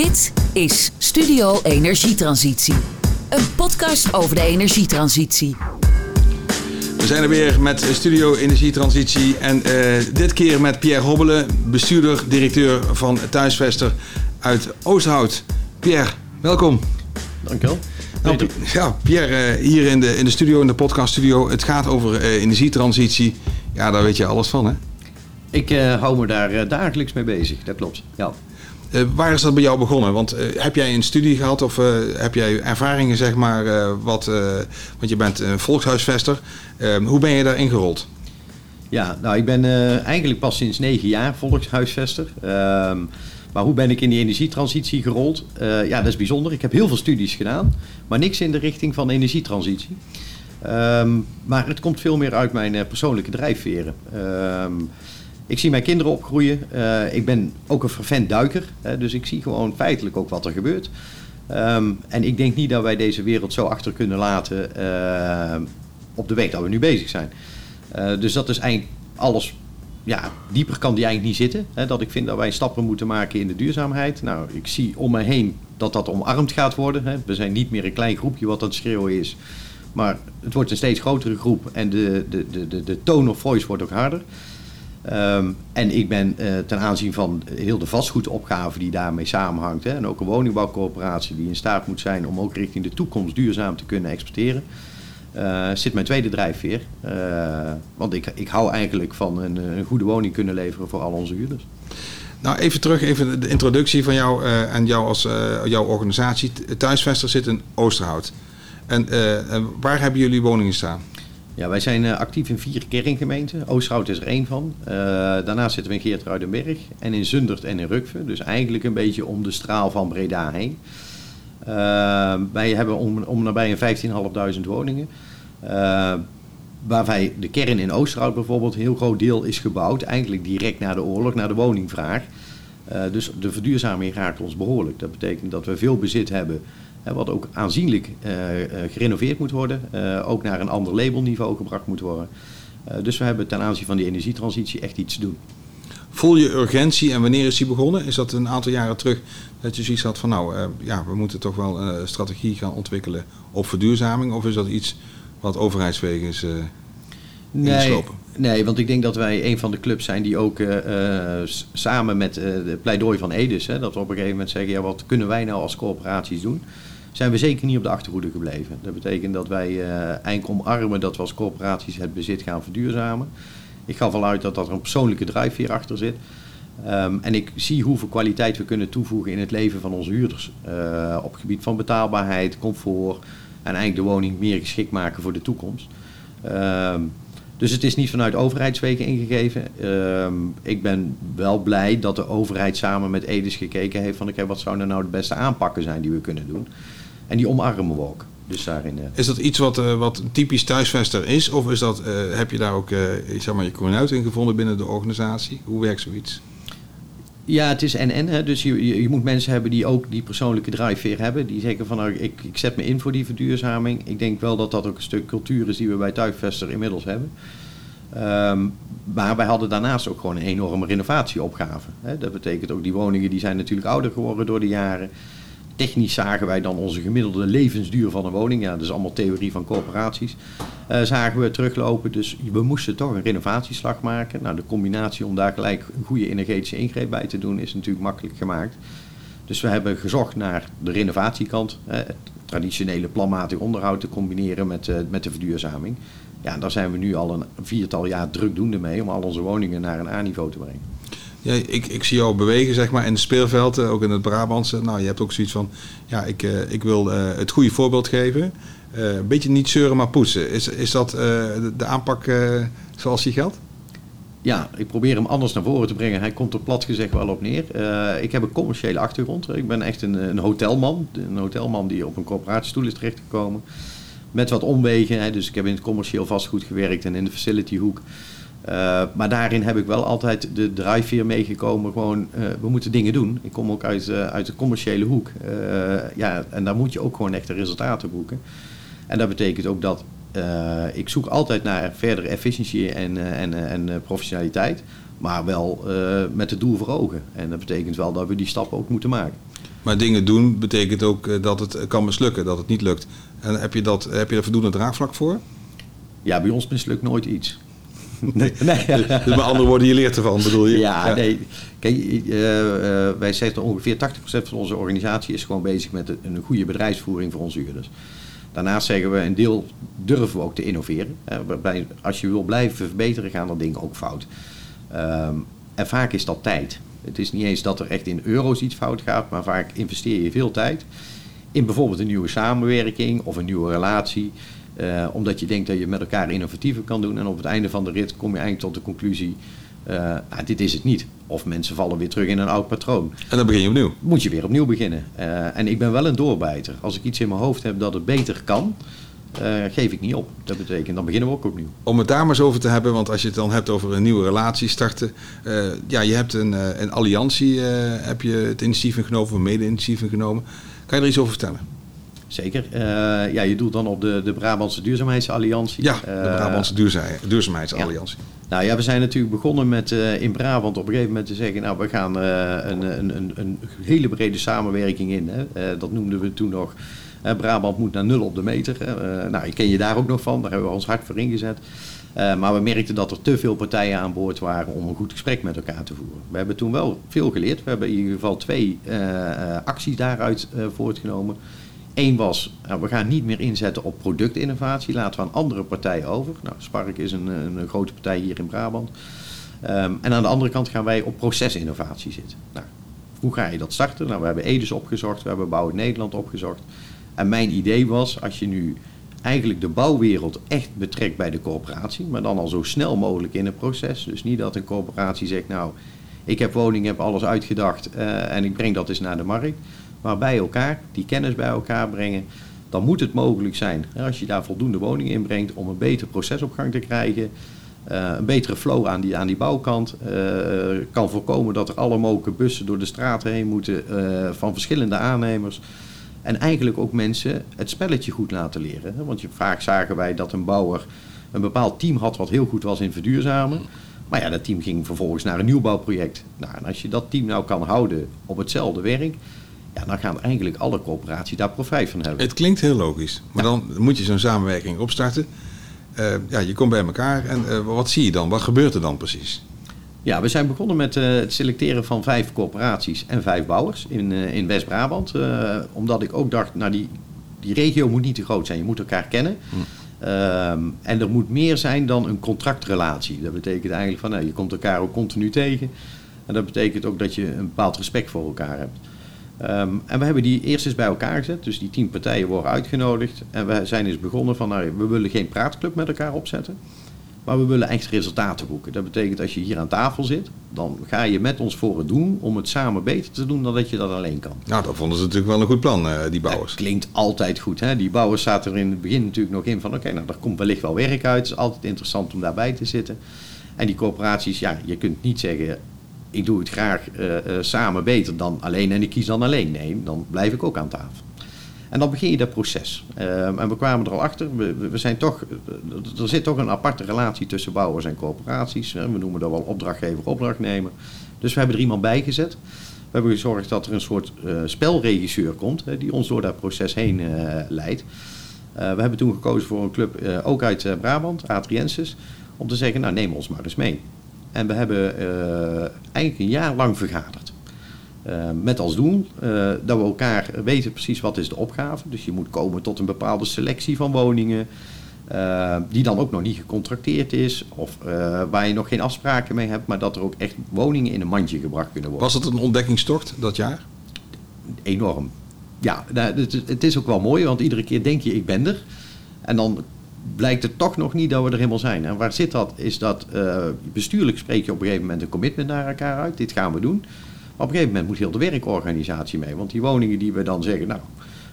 Dit is Studio Energietransitie. Een podcast over de energietransitie. We zijn er weer met Studio Energietransitie en uh, dit keer met Pierre Hobbelen, bestuurder, directeur van Thuisvester uit Oosterhout. Pierre, welkom. Dankjewel. Nou, ja, Pierre, uh, hier in de, in de studio, in de podcaststudio. Het gaat over uh, energietransitie. Ja, daar weet je alles van, hè? Ik uh, hou me daar dagelijks mee bezig, dat klopt. Ja. Uh, waar is dat bij jou begonnen? Want uh, heb jij een studie gehad of uh, heb jij ervaringen, zeg maar, wat, want je bent een volkshuisvester. Ehm, hoe ben je daar ingerold? Ja, nou ik ben eigenlijk pas sinds negen jaar volkshuisvester. Ehm, maar hoe ben ik in die energietransitie gerold? ja, dat is bijzonder. Ik heb heel veel studies gedaan, maar niks in de richting van energietransitie. Um, maar het komt veel meer uit mijn persoonlijke drijfveren. Ik zie mijn kinderen opgroeien. Uh, ik ben ook een vervent duiker. Dus ik zie gewoon feitelijk ook wat er gebeurt. Um, en ik denk niet dat wij deze wereld zo achter kunnen laten uh, op de weg dat we nu bezig zijn. Uh, dus dat is eigenlijk alles. Ja, dieper kan die eigenlijk niet zitten. Hè, dat ik vind dat wij stappen moeten maken in de duurzaamheid. Nou, ik zie om me heen dat dat omarmd gaat worden. Hè. We zijn niet meer een klein groepje wat aan het schreeuwen is. Maar het wordt een steeds grotere groep en de, de, de, de, de tone of voice wordt ook harder. Um, en ik ben uh, ten aanzien van heel de vastgoedopgave die daarmee samenhangt, hè, en ook een woningbouwcorporatie die in staat moet zijn om ook richting de toekomst duurzaam te kunnen exporteren, uh, zit mijn tweede drijfveer. Uh, want ik, ik hou eigenlijk van een, een, goede woning kunnen leveren voor al onze huurders. Nou, even terug, even de introductie van jou en jou als jouw organisatie. Thuisvester zit in Oosterhout. En waar hebben jullie woningen staan? Ja, wij zijn uh, actief in vier kerngemeenten. Oosterhout is er één van. Uh, daarnaast zitten we in Geertruidenberg en in Zundert en in Rukve. Dus eigenlijk een beetje om de straal van Breda heen. Uh, wij hebben om, om nabij een 15.500 woningen. waarbij de kern in Oosterhout bijvoorbeeld een heel groot deel is gebouwd. Eigenlijk direct na de oorlog, na de woningvraag. dus de verduurzaming raakt ons behoorlijk. Dat betekent dat we veel bezit hebben wat ook aanzienlijk uh, gerenoveerd moet worden. Ook naar een ander labelniveau gebracht moet worden. dus we hebben ten aanzien van die energietransitie echt iets te doen. Voel je urgentie en wanneer is die begonnen? Is dat een aantal jaren terug dat je zoiets had van nou, ja, we moeten toch wel een strategie gaan ontwikkelen op verduurzaming? Of is dat iets wat overheidswegen is nee, nee, want ik denk dat wij een van de clubs zijn die ook uh, samen met uh, de pleidooi van Edis, hè, dat we op een gegeven moment zeggen, ja, wat kunnen wij nou als corporaties doen? zijn we zeker niet op de achterhoede gebleven. Dat betekent dat wij uh, eigenlijk omarmen dat we als corporaties het bezit gaan verduurzamen. Ik ga vanuit dat dat er een persoonlijke drijfveer achter zit. Um, en ik zie hoeveel kwaliteit we kunnen toevoegen in het leven van onze huurders. Op het gebied van betaalbaarheid, comfort en eigenlijk de woning meer geschikt maken voor de toekomst. Um, dus het is niet vanuit overheidswegen ingegeven. Uh, ik ben wel blij dat de overheid samen met Edis gekeken heeft van oké, wat zouden nou de beste aanpakken zijn die we kunnen doen. En die omarmen we ook. Dus daarin, uh... Is dat iets wat, uh, wat typisch thuisvester is? Of is dat, uh, heb je daar ook zeg maar, je coming in gevonden binnen de organisatie? Hoe werkt zoiets? Ja, het is en-en. Dus je, je, moet mensen hebben die ook die persoonlijke drijfveer hebben. Die zeggen van nou, ik, ik zet me in voor die verduurzaming. Ik denk wel dat dat ook een stuk cultuur is die we bij Tuigvester inmiddels hebben. Um, maar wij hadden daarnaast ook gewoon een enorme renovatieopgave. Hè. Dat betekent ook die woningen die zijn natuurlijk ouder geworden door de jaren technisch zagen wij dan onze gemiddelde levensduur van een woning. Ja, dat is allemaal theorie van corporaties. Uh, zagen we teruglopen. Dus we moesten toch een renovatieslag maken. Nou, de combinatie om daar gelijk een goede energetische ingreep bij te doen is natuurlijk makkelijk gemaakt. Dus we hebben gezocht naar de renovatiekant. het traditionele planmatig onderhoud te combineren met, uh, met de verduurzaming. Ja, daar zijn we nu al een viertal jaar drukdoende mee om al onze woningen naar een A-niveau te brengen. Ja, ik, ik zie jou bewegen zeg maar, in het speelveld, eh, ook in het Brabantse. Nou, je hebt ook zoiets van, ja, ik, uh, ik wil uh, het goede voorbeeld geven. Een beetje niet zeuren, maar poetsen. Is, is dat de, de, aanpak zoals die geldt? Ja, ik probeer hem anders naar voren te brengen. Hij komt er plat gezegd wel op neer. ik heb een commerciële achtergrond. Ik ben echt een, een hotelman. Een hotelman die op een corporatiestoel is terechtgekomen. Met wat omwegen. Hè. Dus ik heb in het commercieel vastgoed gewerkt en in de facilityhoek. Uh, maar daarin heb ik wel altijd de drijfveer meegekomen. Gewoon, uh, we moeten dingen doen. Ik kom ook uit, uh, uit de commerciële hoek. ja, en daar moet je ook gewoon echte resultaten boeken. En dat betekent ook dat ik zoek altijd naar verdere efficiëntie en, en, en professionaliteit. Maar wel met het doel voor ogen. En dat betekent wel dat we die stappen ook moeten maken. Maar dingen doen betekent ook eh, dat het kan mislukken, dat het niet lukt. En heb je, dat, heb je er voldoende draagvlak voor? Ja, bij ons mislukt nooit iets. nee, nee. Dus met andere woorden, je leert ervan, bedoel je? Ja, nee. Kijk, uh, uh, wij zeggen ongeveer 80% van onze organisatie is gewoon bezig met een goede bedrijfsvoering voor onze huurders. Daarnaast zeggen we, een deel durven we ook te innoveren. waarbij, als je wil blijven verbeteren, gaan er dingen ook fout. Um, en vaak is dat tijd. Het is niet eens dat er echt in euro's iets fout gaat, maar vaak investeer je veel tijd in bijvoorbeeld een nieuwe samenwerking of een nieuwe relatie. Uh, omdat je denkt dat je met elkaar innovatiever kan doen. En op het einde van de rit kom je eigenlijk tot de conclusie: uh, ah, dit is het niet. Of mensen vallen weer terug in een oud patroon. En dan begin je opnieuw. Moet je weer opnieuw beginnen. Uh, en ik ben wel een doorbijter. Als ik iets in mijn hoofd heb dat het beter kan, geef ik niet op. Dat betekent, dan beginnen we ook opnieuw. Om het daar maar eens over te hebben, want als je het dan hebt over een nieuwe relatie starten. ja, je hebt een, een alliantie, heb je het initiatief genomen, een mede-initiatief genomen. Kan je er iets over vertellen? Zeker. Uh, ja, je doelt dan op de, de Brabantse Duurzaamheidsalliantie. Ja, de uh, Brabantse Duurzaamheidsalliantie. Ja. Nou ja, we zijn natuurlijk begonnen met uh, in Brabant op een gegeven moment te zeggen... nou, we gaan een, een, een, een, hele brede samenwerking in. Hè. dat noemden we toen nog... Brabant moet naar nul op de meter. nou, ik ken je daar ook nog van. Daar hebben we ons hard voor ingezet. maar we merkten dat er te veel partijen aan boord waren om een goed gesprek met elkaar te voeren. We hebben toen wel veel geleerd. We hebben in ieder geval twee acties daaruit voortgenomen. Eén was, nou, we gaan niet meer inzetten op productinnovatie, laten we aan andere partijen over. Nou, Spark is een, een grote partij hier in Brabant. Um, en aan de andere kant gaan wij op procesinnovatie zitten. Nou, hoe ga je dat starten? Nou, we hebben Edis opgezocht, we hebben Bouw Nederland opgezocht. En mijn idee was, als je nu eigenlijk de bouwwereld echt betrekt bij de coöperatie, maar dan al zo snel mogelijk in het proces. Dus niet dat een coöperatie zegt, nou, ik heb woningen, heb alles uitgedacht uh, en ik breng dat eens naar de markt maar bij elkaar, die kennis bij elkaar brengen, dan moet het mogelijk zijn, als je daar voldoende woningen in brengt, om een beter proces op gang te krijgen. Uh, een betere flow aan die, aan die bouwkant. Uh, kan voorkomen dat er alle mogelijke bussen door de straten heen moeten uh, van verschillende aannemers. En eigenlijk ook mensen het spelletje goed laten leren. Want vaak zagen wij dat een bouwer een bepaald team had wat heel goed was in verduurzamen. Maar ja, dat team ging vervolgens naar een nieuwbouwproject. Nou, en als je dat team nou kan houden op hetzelfde werk, ja, dan gaan eigenlijk alle coöperaties daar profijt van hebben. Het klinkt heel logisch, maar dan moet je zo'n samenwerking opstarten. Uh, ja, je komt bij elkaar en uh, wat zie je dan? Wat gebeurt er dan precies? Ja, we zijn begonnen met uh, het selecteren van vijf coöperaties en vijf bouwers in, in West-Brabant. omdat ik ook dacht, nou die, die regio moet niet te groot zijn. Je moet elkaar kennen. Hm. Ehm, en er moet meer zijn dan een contractrelatie. Dat betekent eigenlijk van, nou, je komt elkaar ook continu tegen. En dat betekent ook dat je een bepaald respect voor elkaar hebt. Um, en we hebben die eerst eens bij elkaar gezet. Dus die tien partijen worden uitgenodigd. En we zijn eens begonnen van, nou, we willen geen praatclub met elkaar opzetten. Maar we willen echt resultaten boeken. Dat betekent als je hier aan tafel zit, dan ga je met ons voor het doen om het samen beter te doen dan dat je dat alleen kan. Nou, dat vonden ze natuurlijk wel een goed plan, uh, die bouwers. Dat klinkt altijd goed. Hè? Die bouwers zaten er in het begin natuurlijk nog in van, oké, okay, nou, daar komt wellicht wel werk uit. Het is altijd interessant om daarbij te zitten. En die corporaties, ja, je kunt niet zeggen, ik doe het graag uh, uh, samen beter dan alleen en ik kies dan alleen. Nee, dan blijf ik ook aan tafel. En dan begin je dat proces. Uh, en we kwamen er al achter, we, we, zijn toch, er zit toch een aparte relatie tussen bouwers en coöperaties. We noemen dat wel opdrachtgever-opdrachtnemer. Dus we hebben er iemand bij gezet. We hebben gezorgd dat er een soort spelregisseur komt, die ons door dat proces heen leidt. we hebben toen gekozen voor een club, ook uit Brabant, Atriensis, om te zeggen, nou neem ons maar eens mee. En we hebben uh, eigenlijk een jaar lang vergaderd. Uh, met als doel uh, dat we elkaar weten precies wat is de opgave. Dus je moet komen tot een bepaalde selectie van woningen. die dan ook nog niet gecontracteerd is. Of waar je nog geen afspraken mee hebt. Maar dat er ook echt woningen in een mandje gebracht kunnen worden. Was het een ontdekkingstocht dat jaar? Enorm. Ja, nou, het, het is ook wel mooi. Want iedere keer denk je ik ben er. En dan blijkt het toch nog niet dat we er helemaal zijn. En waar zit dat? Is dat uh, bestuurlijk spreek je op een gegeven moment een commitment naar elkaar uit. Dit gaan we doen. Maar op een gegeven moment moet heel de werkorganisatie mee. Want die woningen die we dan zeggen, nou,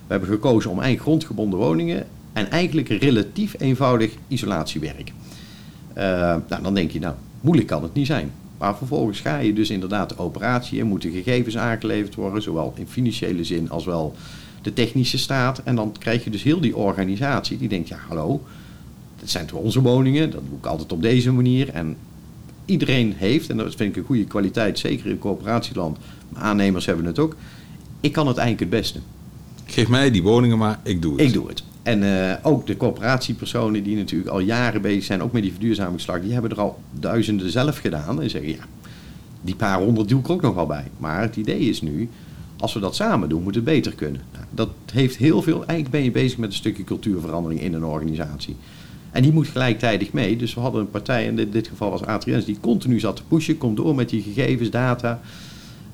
we hebben gekozen om eigenlijk grondgebonden woningen en eigenlijk relatief eenvoudig isolatiewerk. Uh, nou, dan denk je, nou, moeilijk kan het niet zijn. Maar vervolgens ga je dus inderdaad de operatie in, moeten gegevens aangeleverd worden, zowel in financiële zin als wel de technische staat. En dan krijg je dus heel die organisatie die denkt, ja hallo, dat zijn toch onze woningen, dat doe ik altijd op deze manier. En iedereen heeft, en dat vind ik een goede kwaliteit, zeker in coöperatieland, maar aannemers hebben het ook, ik kan het eigenlijk het beste. Geef mij die woningen maar, ik doe het. Ik doe het. En uh, ook de corporatiepersonen die natuurlijk al jaren bezig zijn, ook met die verduurzamingsslag, die hebben er al duizenden zelf gedaan. En zeggen, ja, die paar honderd doe ik ook nog wel bij. Maar het idee is nu, als we dat samen doen, moet het beter kunnen. Dat heeft heel veel, eigenlijk ben je bezig met een stukje cultuurverandering in een organisatie. En die moet gelijktijdig mee. Dus we hadden een partij, in dit, dit geval was Atriens, die continu zat te pushen, komt door met die gegevens, data.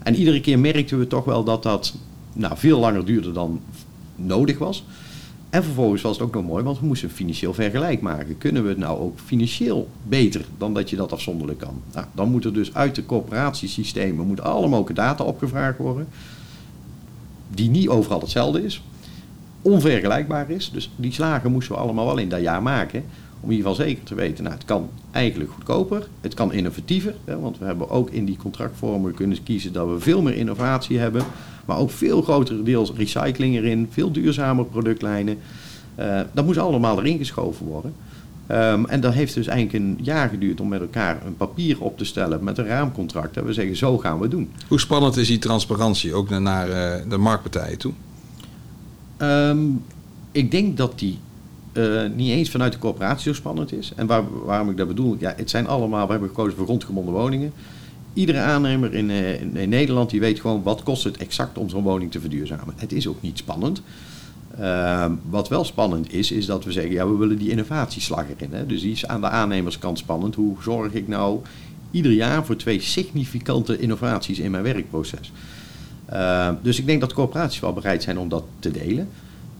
En iedere keer merkten we toch wel dat dat nou, veel langer duurde dan nodig was. En vervolgens was het ook nog mooi, want we moesten financieel vergelijk maken. Kunnen we het nou ook financieel beter dan dat je dat afzonderlijk kan? Nou, dan moet er dus uit de coöperatiesystemen moet allemaal ook data opgevraagd worden. Die niet overal hetzelfde is. Onvergelijkbaar is. Dus die slagen moesten we allemaal wel in dat jaar maken. Om in ieder geval zeker te weten, nou, het kan eigenlijk goedkoper. Het kan innovatiever. Hè, want we hebben ook in die contractvormen kunnen kiezen dat we veel meer innovatie hebben. Maar ook veel grotere deels recycling erin, veel duurzamer productlijnen. Uh, dat moest allemaal erin geschoven worden. Um, en dat heeft dus eigenlijk een jaar geduurd om met elkaar een papier op te stellen met een raamcontract. En we zeggen, zo gaan we doen. Hoe spannend is die transparantie ook naar uh, de marktpartijen toe? Um, ik denk dat die uh, niet eens vanuit de coöperatie zo spannend is. En waar, waarom ik dat bedoel, ja, het zijn allemaal, we hebben gekozen voor grondgebonden woningen iedere aannemer in, uh, in, in, Nederland die weet gewoon wat kost het exact om zo'n woning te verduurzamen. Het is ook niet spannend. Uh, wat wel spannend is, is dat we zeggen, ja, we willen die innovatieslag erin. Hè? Dus die is aan de aannemerskant spannend. Hoe zorg ik nou ieder jaar voor twee significante innovaties in mijn werkproces? Uh, dus ik denk dat corporaties wel bereid zijn om dat te delen.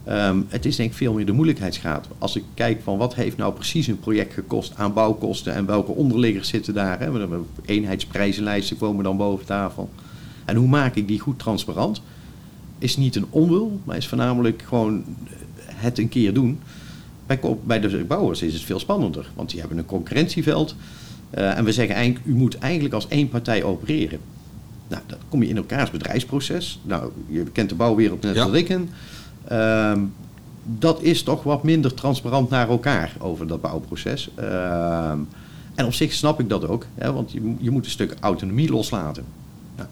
Um, het is denk ik veel meer de moeilijkheidsgraad. Als ik kijk van wat heeft nou precies een project gekost aan bouwkosten en welke onderliggers zitten daar. Hè? Eenheidsprijzenlijsten komen dan boven tafel. En hoe maak ik die goed transparant? Is niet een onwil, maar is voornamelijk gewoon het een keer doen. Bij, bij de bouwers is het veel spannender, want die hebben een concurrentieveld. Uh, en we zeggen eigenlijk, u moet eigenlijk als één partij opereren. Nou, dan kom je in elkaars bedrijfsproces. Nou, je kent de bouwwereld net als ik. Um, dat is toch wat minder transparant naar elkaar over dat bouwproces. Um, en op zich snap ik dat ook, hè, want je, je, moet een stuk autonomie loslaten. Nou,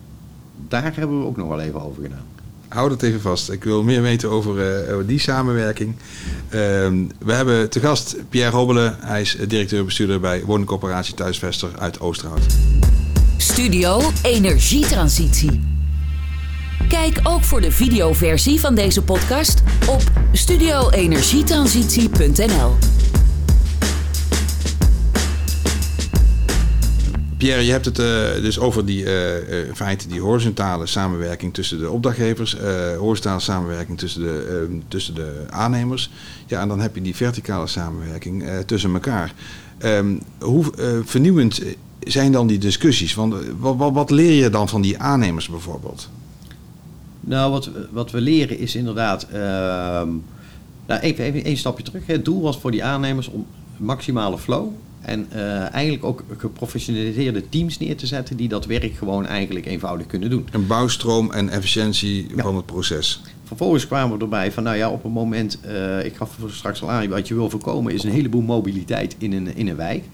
daar hebben we ook nog wel even over gedaan. Hou dat even vast. Ik wil meer weten over, over die samenwerking. Uh, we hebben te gast Pierre Hobbelen. Hij is directeur-bestuurder bij woningcorporatie Thuisvester uit Oosterhout. Studio Energietransitie. Kijk ook voor de videoversie van deze podcast op studioenergietransitie.nl. Pierre, je hebt het uh, dus over die uh, in feite die horizontale samenwerking tussen de opdrachtgevers, horizontale samenwerking tussen de, tussen de aannemers. Ja, en dan heb je die verticale samenwerking tussen elkaar. Um, hoe vernieuwend zijn dan die discussies? Want wat, wat, wat leer je dan van die aannemers bijvoorbeeld? Nou, wat, wat we leren is inderdaad. Uh, nou, even, even één stapje terug. Het doel was voor die aannemers om maximale flow. En uh, eigenlijk ook geprofessionaliseerde teams neer te zetten die dat werk gewoon eigenlijk eenvoudig kunnen doen. Een bouwstroom en efficiëntie ja. van het proces. Vervolgens kwamen we erbij van, nou ja, op een moment, uh, ik gaf straks al aan, wat je wil voorkomen is een heleboel mobiliteit in een, in een wijk.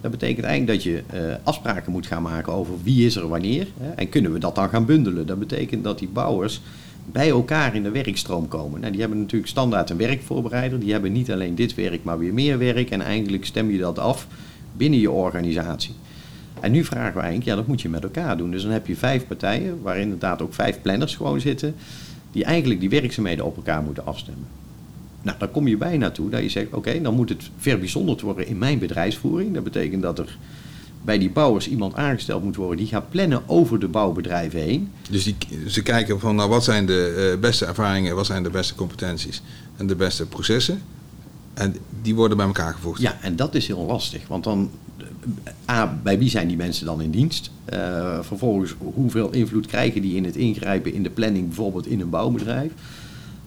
Dat betekent eigenlijk dat je uh, afspraken moet gaan maken over wie is er wanneer. Hè, en kunnen we dat dan gaan bundelen. Dat betekent dat die bouwers bij elkaar in de werkstroom komen. Nou, die hebben natuurlijk standaard een werkvoorbereider. Die hebben niet alleen dit werk, maar weer meer werk. En eigenlijk stem je dat af binnen je organisatie. En nu vragen we eigenlijk, ja, dat moet je met elkaar doen. Dus dan heb je vijf partijen, waar inderdaad ook vijf planners gewoon zitten, die eigenlijk die werkzaamheden op elkaar moeten afstemmen. Nou, dan kom je bijna toe dat je zegt, oké, dan moet het verbijzonderd worden in mijn bedrijfsvoering. Dat betekent dat er bij die bouwers iemand aangesteld moet worden die gaat plannen over de bouwbedrijven heen. Dus die, ze kijken van, nou, wat zijn de uh, beste ervaringen, wat zijn de beste competenties en de beste processen. En die worden bij elkaar gevoegd. Ja, en dat is heel lastig. Want dan, A, bij wie zijn die mensen dan in dienst? Uh, vervolgens, hoeveel invloed krijgen die in het ingrijpen in de planning, bijvoorbeeld in een bouwbedrijf?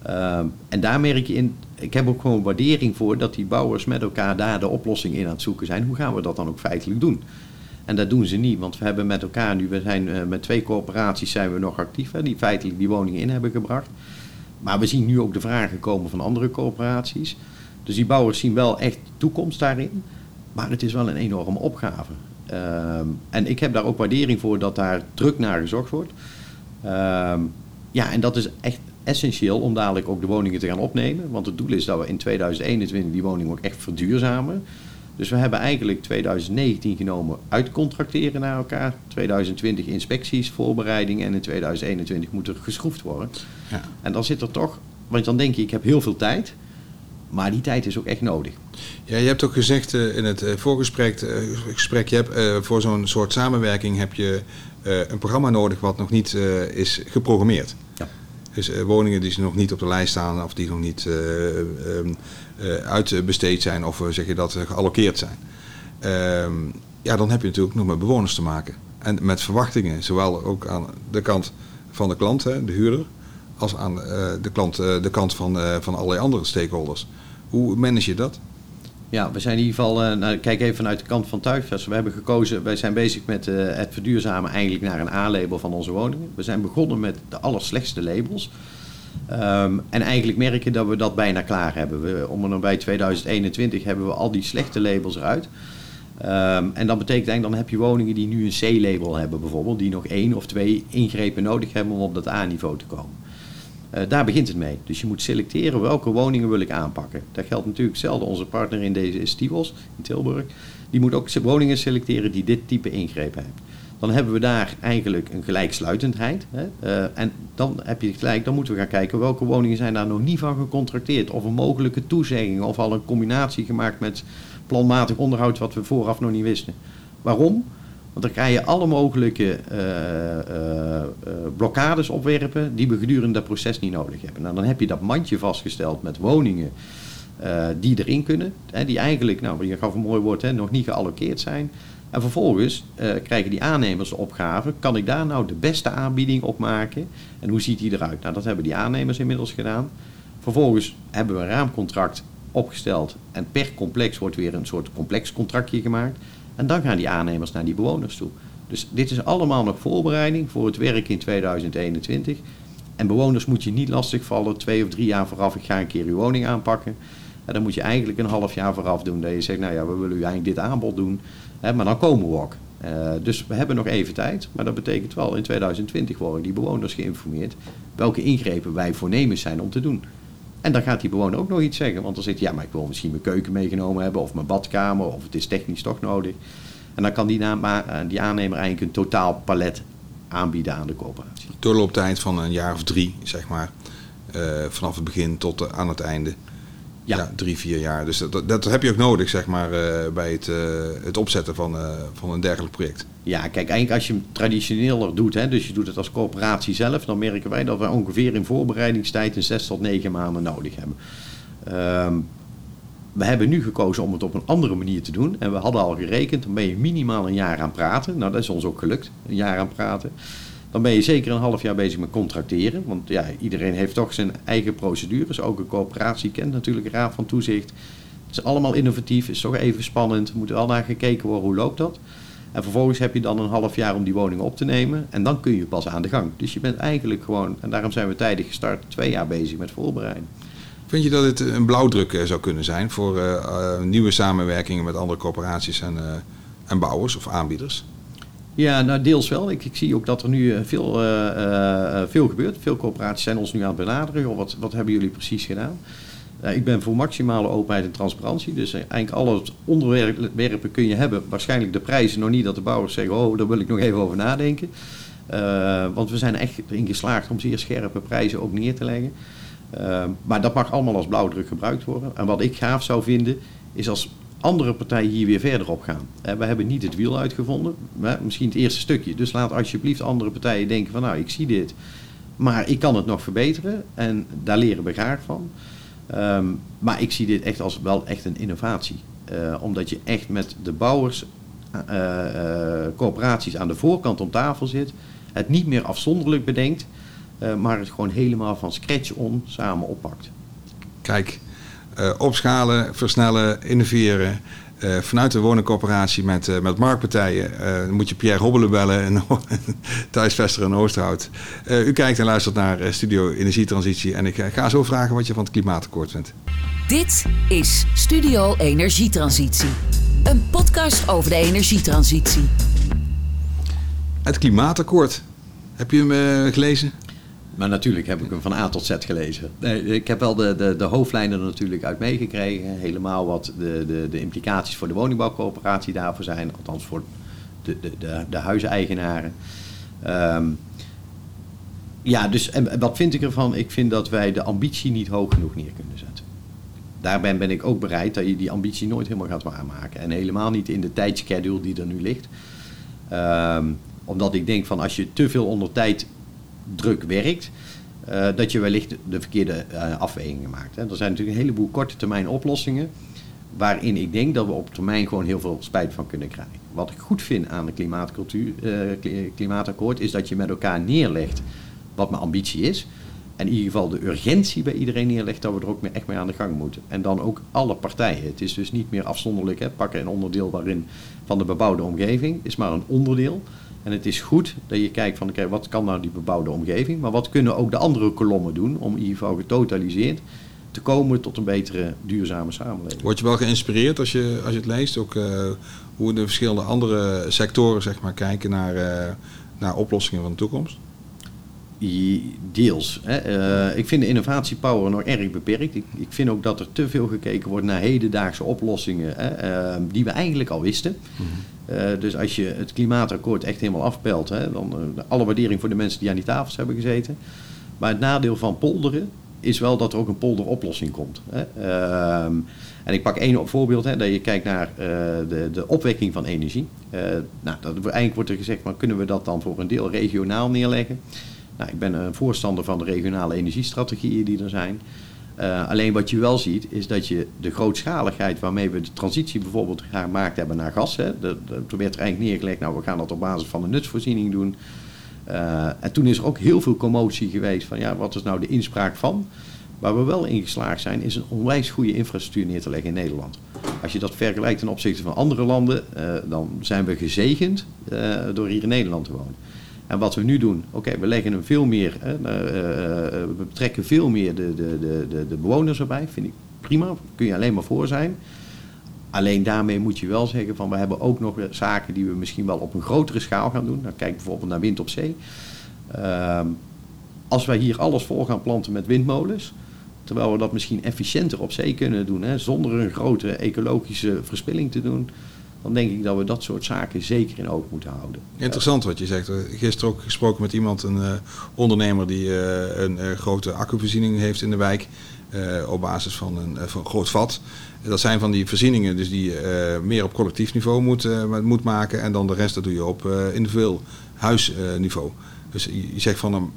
Uh, en daar merk je in, ik heb ook gewoon waardering voor dat die bouwers met elkaar daar de oplossing in aan het zoeken zijn. Hoe gaan we dat dan ook feitelijk doen? En dat doen ze niet, want we hebben met elkaar nu, we zijn uh, met twee corporaties zijn we nog actief, hè, die feitelijk die woningen in hebben gebracht. Maar we zien nu ook de vragen komen van andere corporaties. Dus die bouwers zien wel echt toekomst daarin. Maar het is wel een enorme opgave. Uh, en ik heb daar ook waardering voor dat daar druk naar gezocht wordt. Uh, ja, en dat is echt essentieel om dadelijk ook de woningen te gaan opnemen. Want het doel is dat we in 2021 die woningen ook echt verduurzamen. Dus we hebben eigenlijk 2019 genomen uitcontracteren naar elkaar. 2020 inspecties, voorbereiding en in 2021 moet er geschroefd worden. Ja. En dan zit er toch, want dan denk je ik heb heel veel tijd. Maar die tijd is ook echt nodig. Ja, je hebt ook gezegd uh, in het uh, voorgesprek, uh, gesprek, je hebt, voor zo'n soort samenwerking heb je een programma nodig wat nog niet is geprogrammeerd. Ja. Dus woningen die nog niet op de lijst staan of die nog niet um, uitbesteed zijn of zeg je dat geallockeerd zijn. Ehm, ja, dan heb je natuurlijk nog met bewoners te maken. En met verwachtingen, zowel ook aan de kant van de klant, de huurder, als aan de, klant, de kant van, van allerlei andere stakeholders. Hoe manage je dat? Ja, we zijn in ieder geval, nou, kijk even vanuit de kant van Tuigvest. We hebben gekozen, wij zijn bezig met het verduurzamen eigenlijk naar een A-label van onze woningen. We zijn begonnen met de allerslechtste labels. Um, en eigenlijk merken dat we dat bijna klaar hebben. We, om en bij 2021 hebben we al die slechte labels eruit. Um, en dat betekent eigenlijk, dan heb je woningen die nu een C-label hebben bijvoorbeeld, die nog één of twee ingrepen nodig hebben om op dat A-niveau te komen. Uh, daar begint het mee. Dus je moet selecteren welke woningen wil ik aanpakken. Dat geldt natuurlijk hetzelfde. Onze partner in deze is in Tilburg. Die moet ook woningen selecteren die dit type ingreep hebben. Dan hebben we daar eigenlijk een gelijksluitendheid. Hè? Uh, en dan heb je gelijk, dan moeten we gaan kijken welke woningen zijn daar nog niet van gecontracteerd. Of een mogelijke toezegging. Of al een combinatie gemaakt met planmatig onderhoud wat we vooraf nog niet wisten. Waarom? Want dan ga je alle mogelijke uh, uh, blokkades opwerpen die we gedurende dat proces niet nodig hebben. Nou, dan heb je dat mandje vastgesteld met woningen die erin kunnen. Hè, die eigenlijk, nou, je gaf een mooi woord, hè, nog niet geallockeerd zijn. En vervolgens krijgen die aannemers de opgave, kan ik daar nou de beste aanbieding op maken? En hoe ziet die eruit? Nou, dat hebben die aannemers inmiddels gedaan. Vervolgens hebben we een raamcontract opgesteld en per complex wordt weer een soort complex contractje gemaakt. En dan gaan die aannemers naar die bewoners toe. Dus dit is allemaal nog voorbereiding voor het werk in 2021. En bewoners moet je niet lastigvallen twee of drie jaar vooraf. Ik ga een keer uw woning aanpakken. En dan moet je eigenlijk een half jaar vooraf doen. Dat je zegt, nou ja, we willen u eigenlijk dit aanbod doen. Maar dan komen we ook. Uh, dus we hebben nog even tijd. Maar dat betekent wel, in 2020 worden die bewoners geïnformeerd welke ingrepen wij voornemens zijn om te doen. En dan gaat die bewoner ook nog iets zeggen. Want dan hij, ja, maar ik wil misschien mijn keuken meegenomen hebben of mijn badkamer of het is technisch toch nodig. En dan kan die, eh, die aannemer eigenlijk een totaal palet aanbieden aan de coöperatie. Doorlooptijd van een jaar of drie, zeg maar. Uh, vanaf het begin tot aan het einde. Ja. ja. drie, vier jaar. Dus dat, dat heb je ook nodig, zeg maar, uh, bij het, uh, het opzetten van, uh, van een dergelijk project. Ja, kijk, eigenlijk als je hem traditioneler doet, hè, dus je doet het als corporatie zelf, dan merken wij dat we ongeveer in voorbereidingstijd een zes tot negen maanden nodig hebben. Um, we hebben nu gekozen om het op een andere manier te doen. En we hadden al gerekend, dan ben je minimaal een jaar aan praten. Nou, dat is ons ook gelukt, een jaar aan praten. Dan ben je zeker een half jaar bezig met contracteren. Want ja, iedereen heeft toch zijn eigen procedures. Ook een coöperatie kent natuurlijk een raad van toezicht. Het is allemaal innovatief, is toch even spannend. Er moet wel naar gekeken worden, hoe loopt dat? En vervolgens heb je dan een half jaar om die woning op te nemen. En dan kun je pas aan de gang. Dus je bent eigenlijk gewoon, en daarom zijn we tijdig gestart, twee jaar bezig met voorbereiden. Vind je dat het een blauwdruk zou kunnen zijn voor uh, uh, nieuwe samenwerkingen met andere corporaties en, en bouwers of aanbieders? Ja, nou deels wel. Ik, ik zie ook dat er nu veel, veel gebeurt. Veel corporaties zijn ons nu aan het benaderen. Wat, wat hebben jullie precies gedaan? ik ben voor maximale openheid en transparantie. Dus eigenlijk alle onderwerpen kun je hebben. Waarschijnlijk de prijzen nog niet dat de bouwers zeggen... oh, daar wil ik nog even over nadenken. Want we zijn echt erin geslaagd om zeer scherpe prijzen ook neer te leggen. Maar dat mag allemaal als blauwdruk gebruikt worden. En wat ik gaaf zou vinden, is als andere partijen hier weer verder op gaan. Uh, we hebben niet het wiel uitgevonden, misschien het eerste stukje. Dus laat alsjeblieft andere partijen denken van nou, ik zie dit. Maar ik kan het nog verbeteren en daar leren we graag van. Um, maar ik zie dit echt als wel echt een innovatie. Uh, omdat je echt met de bouwers, coöperaties aan de voorkant om tafel zit. Het niet meer afzonderlijk bedenkt, maar het gewoon helemaal van scratch on samen oppakt. Kijk, opschalen, versnellen, innoveren. Uh, vanuit de woningcorporatie met, met marktpartijen dan moet je Pierre Hobbelen bellen en Thijs en Oosterhout. u kijkt en luistert naar Studio Energietransitie en ik ga zo vragen wat je van het klimaatakkoord vindt. Dit is Studio Energietransitie, een podcast over de energietransitie. Het klimaatakkoord, heb je hem gelezen? Maar natuurlijk heb ik hem van A tot Z gelezen. Ik heb wel de, de, de hoofdlijnen er natuurlijk uit meegekregen. Helemaal wat de, de, de implicaties voor de woningbouwcoöperatie daarvoor zijn. Althans voor de, de, de, de huiseigenaren. Ehm, ja, dus en wat vind ik ervan? Ik vind dat wij de ambitie niet hoog genoeg neer kunnen zetten. Daarbij ben ik ook bereid dat je die ambitie nooit helemaal gaat waarmaken. En helemaal niet in de tijdschedule die er nu ligt. Ehm, omdat ik denk van als je te veel onder tijddruk werkt, uh, dat je wellicht de verkeerde uh, afwegingen maakt. Hè. Er zijn natuurlijk een heleboel korte termijn oplossingen, waarin ik denk dat we op termijn gewoon heel veel spijt van kunnen krijgen. Wat ik goed vind aan de klimaatcultuur, uh, klimaatakkoord is dat je met elkaar neerlegt wat mijn ambitie is. En in ieder geval de urgentie bij iedereen neerlegt dat we er ook echt mee aan de gang moeten. En dan ook alle partijen. Het is dus niet meer afzonderlijk hè, pakken een onderdeel waarin van de bebouwde omgeving. is maar een onderdeel. En het is goed dat je kijkt van oké, wat kan nou die bebouwde omgeving, maar wat kunnen ook de andere kolommen doen om in ieder geval getotaliseerd te komen tot een betere duurzame samenleving. Word je wel geïnspireerd als je, als je het leest, ook uh, hoe de verschillende andere sectoren zeg maar, kijken naar, uh, naar oplossingen van de toekomst? Deels. Hè. Uh, ik vind de innovatiepower nog erg beperkt. Ik, ik, vind ook dat er te veel gekeken wordt naar hedendaagse oplossingen hè, die we eigenlijk al wisten. Mm -hmm. Uh, dus als je het klimaatakkoord echt helemaal afpelt, hè, dan uh, alle waardering voor de mensen die aan die tafels hebben gezeten. Maar het nadeel van polderen is wel dat er ook een polderoplossing komt. Hè. Uh, en ik pak één voorbeeld, hè, dat je kijkt naar uh, de, de opwekking van energie. nou, dat, eigenlijk wordt er gezegd, maar kunnen we dat dan voor een deel regionaal neerleggen? Nou, ik ben een voorstander van de regionale energiestrategieën die er zijn. Uh, alleen wat je wel ziet, is dat je de grootschaligheid waarmee we de transitie bijvoorbeeld gemaakt hebben naar gas. Hè, de, de, toen werd er eigenlijk neergelegd, nou we gaan dat op basis van een nutsvoorziening doen. Uh, en toen is er ook heel veel commotie geweest van ja, wat is nou de inspraak van? Waar we wel in geslaagd zijn, is een onwijs goede infrastructuur neer te leggen in Nederland. Als je dat vergelijkt ten opzichte van andere landen, uh, dan zijn we gezegend door hier in Nederland te wonen. En wat we nu doen, oké, we leggen hem veel meer, hè, uh, we betrekken veel meer de, de, de, de, bewoners erbij. Vind ik prima, kun je alleen maar voor zijn. Alleen daarmee moet je wel zeggen van we hebben ook nog zaken die we misschien wel op een grotere schaal gaan doen. Dan kijk bijvoorbeeld naar wind op zee. Uh, als wij hier alles vol gaan planten met windmolens, terwijl we dat misschien efficiënter op zee kunnen doen, hè, zonder een grote ecologische verspilling te doen, dan denk ik dat we dat soort zaken zeker in oog moeten houden. Interessant wat je zegt. Gisteren ook gesproken met iemand, een uh, ondernemer die uh, een uh, grote accuvoorziening heeft in de wijk. op basis van een, van een groot vat. Dat zijn van die voorzieningen dus die meer op collectief niveau moet, moet maken. En dan de rest dat doe je op individueel huisniveau. dus je zegt van een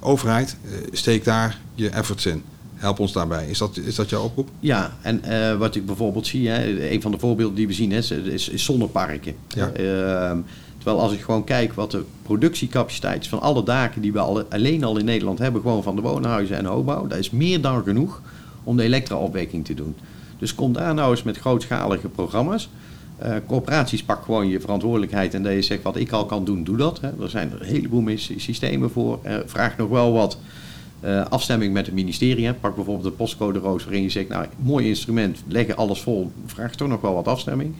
overheid, steek daar je efforts in. Help ons daarbij. Is dat, is dat jouw oproep? Ja, en uh, wat ik bijvoorbeeld zie, hè, een van de voorbeelden die we zien is, is, is zonneparken. Ja. Uh, terwijl als ik gewoon kijk wat de productiecapaciteit is van alle daken die we al, alleen al in Nederland hebben, gewoon van de woonhuizen en hoogbouw, dat is meer dan genoeg om de elektra-opwekking te doen. Dus kom daar nou eens met grootschalige programma's. Uh, corporaties pak gewoon je verantwoordelijkheid en dat je zegt wat ik al kan doen, doe dat. Hè. Er zijn er een heleboel systemen voor. vraag nog wel wat uh, afstemming met het ministerie. Pak bijvoorbeeld de postcode roos waarin je zegt, nou, mooi instrument, leggen alles vol, vraagt toch nog wel wat afstemming.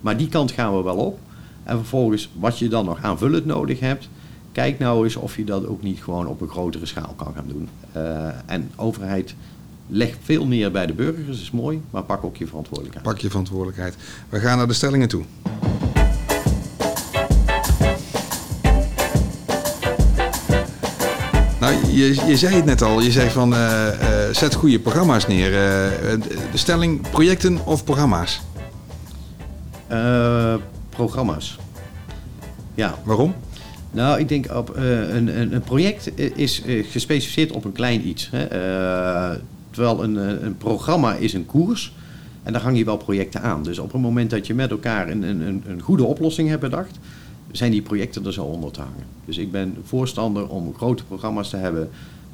Maar die kant gaan we wel op. En vervolgens, wat je dan nog aanvullend nodig hebt, kijk nou eens of je dat ook niet gewoon op een grotere schaal kan gaan doen. Uh, en overheid leg veel meer bij de burgers, is mooi, maar pak ook je verantwoordelijkheid. Pak je verantwoordelijkheid. We gaan naar de stellingen toe. Nou, je, je zei het net al. Je zei van uh, uh, zet goede programma's neer. Uh, de stelling projecten of programma's? programma's. Ja. Waarom? Nou, ik denk op een, een, een, project is gespecificeerd op een klein iets. Hè. terwijl een, een programma is een koers. En daar hang je wel projecten aan. Dus op het moment dat je met elkaar een, een, een goede oplossing hebt bedacht zijn die projecten er zo onder te hangen. Dus ik ben voorstander om grote programma's te hebben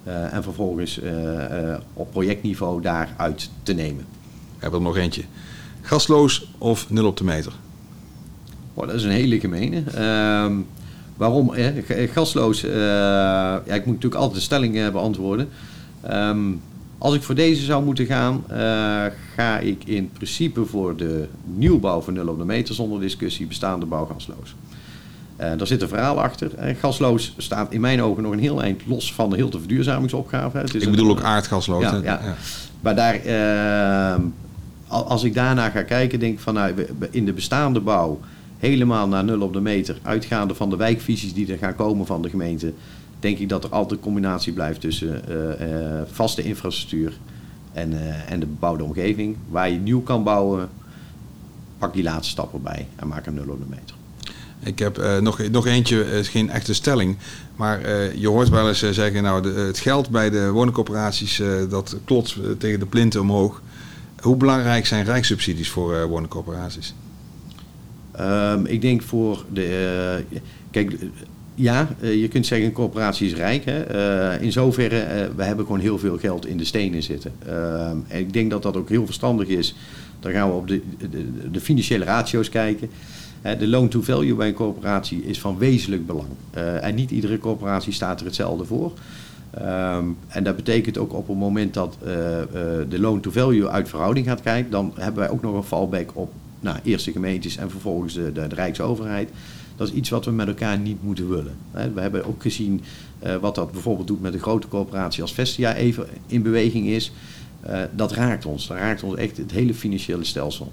uh, en vervolgens uh, uh, op projectniveau daaruit te nemen. We hebben er nog eentje. Gasloos of nul op de meter? Oh, dat is een hele gemene. Ehm, waarom? gasloos, ja, ik moet natuurlijk altijd de stelling beantwoorden. Um, als ik voor deze zou moeten gaan, ga ik in principe voor de nieuwbouw van nul op de meter zonder discussie bestaande bouw gasloos. Uh, daar zit een verhaal achter. Uh, gasloos staat in mijn ogen nog een heel eind los van de hele verduurzamingsopgave. Het is Ik bedoel ook aardgasloos. Ja, ja. ja. Maar daar, uh, als ik daarna ga kijken, denk ik van nou, in de bestaande bouw helemaal naar nul op de meter, uitgaande van de wijkvisies die er gaan komen van de gemeente, denk ik dat er altijd een combinatie blijft tussen vaste infrastructuur en, en de bebouwde omgeving. Waar je nieuw kan bouwen, pak die laatste stap erbij en maak hem nul op de meter. Ik heb uh, nog, nog eentje, is geen echte stelling. Maar uh, je hoort wel eens uh, zeggen, nou, het geld bij de woningcorporaties, dat klotst tegen de plinten omhoog. Hoe belangrijk zijn rijkssubsidies voor woningcorporaties? Um, ik denk voor de. kijk, ja, je kunt zeggen een corporatie is rijk. Hè? in zoverre, we hebben gewoon heel veel geld in de stenen zitten. Ehm, en ik denk dat dat ook heel verstandig is. Dan gaan we op de, de financiële ratio's kijken. De loan to value bij een corporatie is van wezenlijk belang. Uh, en niet iedere corporatie staat er hetzelfde voor. Um, en dat betekent ook op het moment dat uh, uh, de loan to value uit verhouding gaat kijken, dan hebben wij ook nog een fallback op nou, eerst de gemeentes en vervolgens de, de, de Rijksoverheid. Dat is iets wat we met elkaar niet moeten willen. We hebben ook gezien wat dat bijvoorbeeld doet met een grote corporatie als Vestia even in beweging is. dat raakt ons. Dat raakt ons echt het hele financiële stelsel.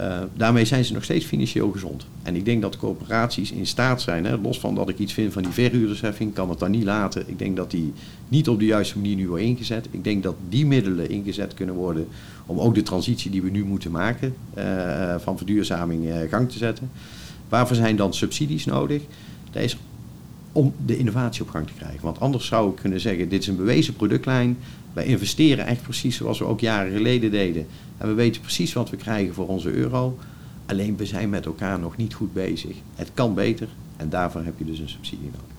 Uh, daarmee zijn ze nog steeds financieel gezond. En ik denk dat corporaties in staat zijn, hè, los van dat ik iets vind van die verhuurdersheffing, kan het dan niet laten. Ik denk dat die niet op de juiste manier nu wordt ingezet. Ik denk dat die middelen ingezet kunnen worden om ook de transitie die we nu moeten maken uh, van verduurzaming uh, gang te zetten. Waarvoor zijn dan subsidies nodig? Dat is om de innovatie op gang te krijgen. Want anders zou ik kunnen zeggen, dit is een bewezen productlijn. Wij investeren echt precies zoals we ook jaren geleden deden. En we weten precies wat we krijgen voor onze euro. Alleen we zijn met elkaar nog niet goed bezig. Het kan beter en daarvoor heb je dus een subsidie nodig.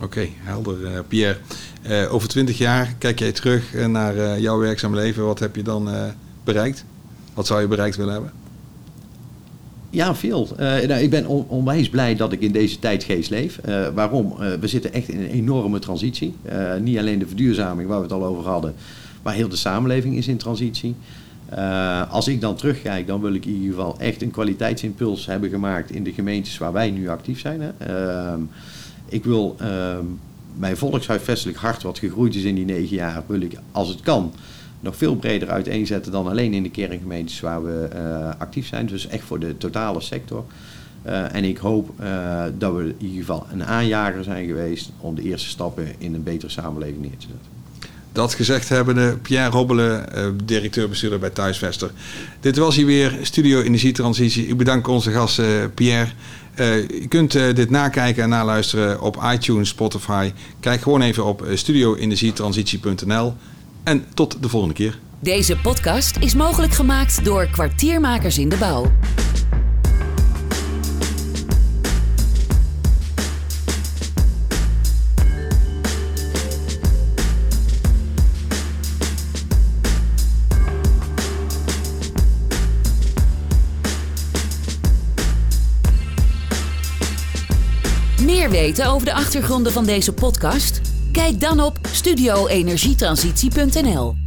Oké, helder. Uh, Pierre, uh, over twintig jaar kijk jij terug eh, naar jouw werkzaam leven. Wat heb je dan bereikt? Wat zou je bereikt willen hebben? Ja, veel. Nou, ik ben on onwijs blij dat ik in deze tijdgeest leef. Waarom? We zitten echt in een enorme transitie. niet alleen de verduurzaming waar we het al over hadden, maar heel de samenleving is in transitie. Als ik dan terugkijk, dan wil ik in ieder geval echt een kwaliteitsimpuls hebben gemaakt in de gemeentes waar wij nu actief zijn. Hè. Ehm, ik wil ehm, mijn volkshuisvestelijk hart, wat gegroeid is in die negen jaar, wil ik als het kan nog veel breder uiteenzetten dan alleen in de kerngemeentes waar we uh, actief zijn. Dus echt voor de totale sector. Uh, en ik hoop uh, dat we in ieder geval een aanjager zijn geweest om de eerste stappen in een betere samenleving neer te zetten. Dat gezegd hebbende, Pierre Robbelen, directeur-bestuurder bij Thuisvester. Dit was hier weer Studio Energietransitie. Ik bedank onze gast Pierre. je kunt dit nakijken en naluisteren op iTunes, Spotify. Kijk gewoon even op studioenergietransitie.nl. En tot de volgende keer. Deze podcast is mogelijk gemaakt door kwartiermakers in de bouw. Weten over de achtergronden van deze podcast? Kijk dan op studioenergietransitie.nl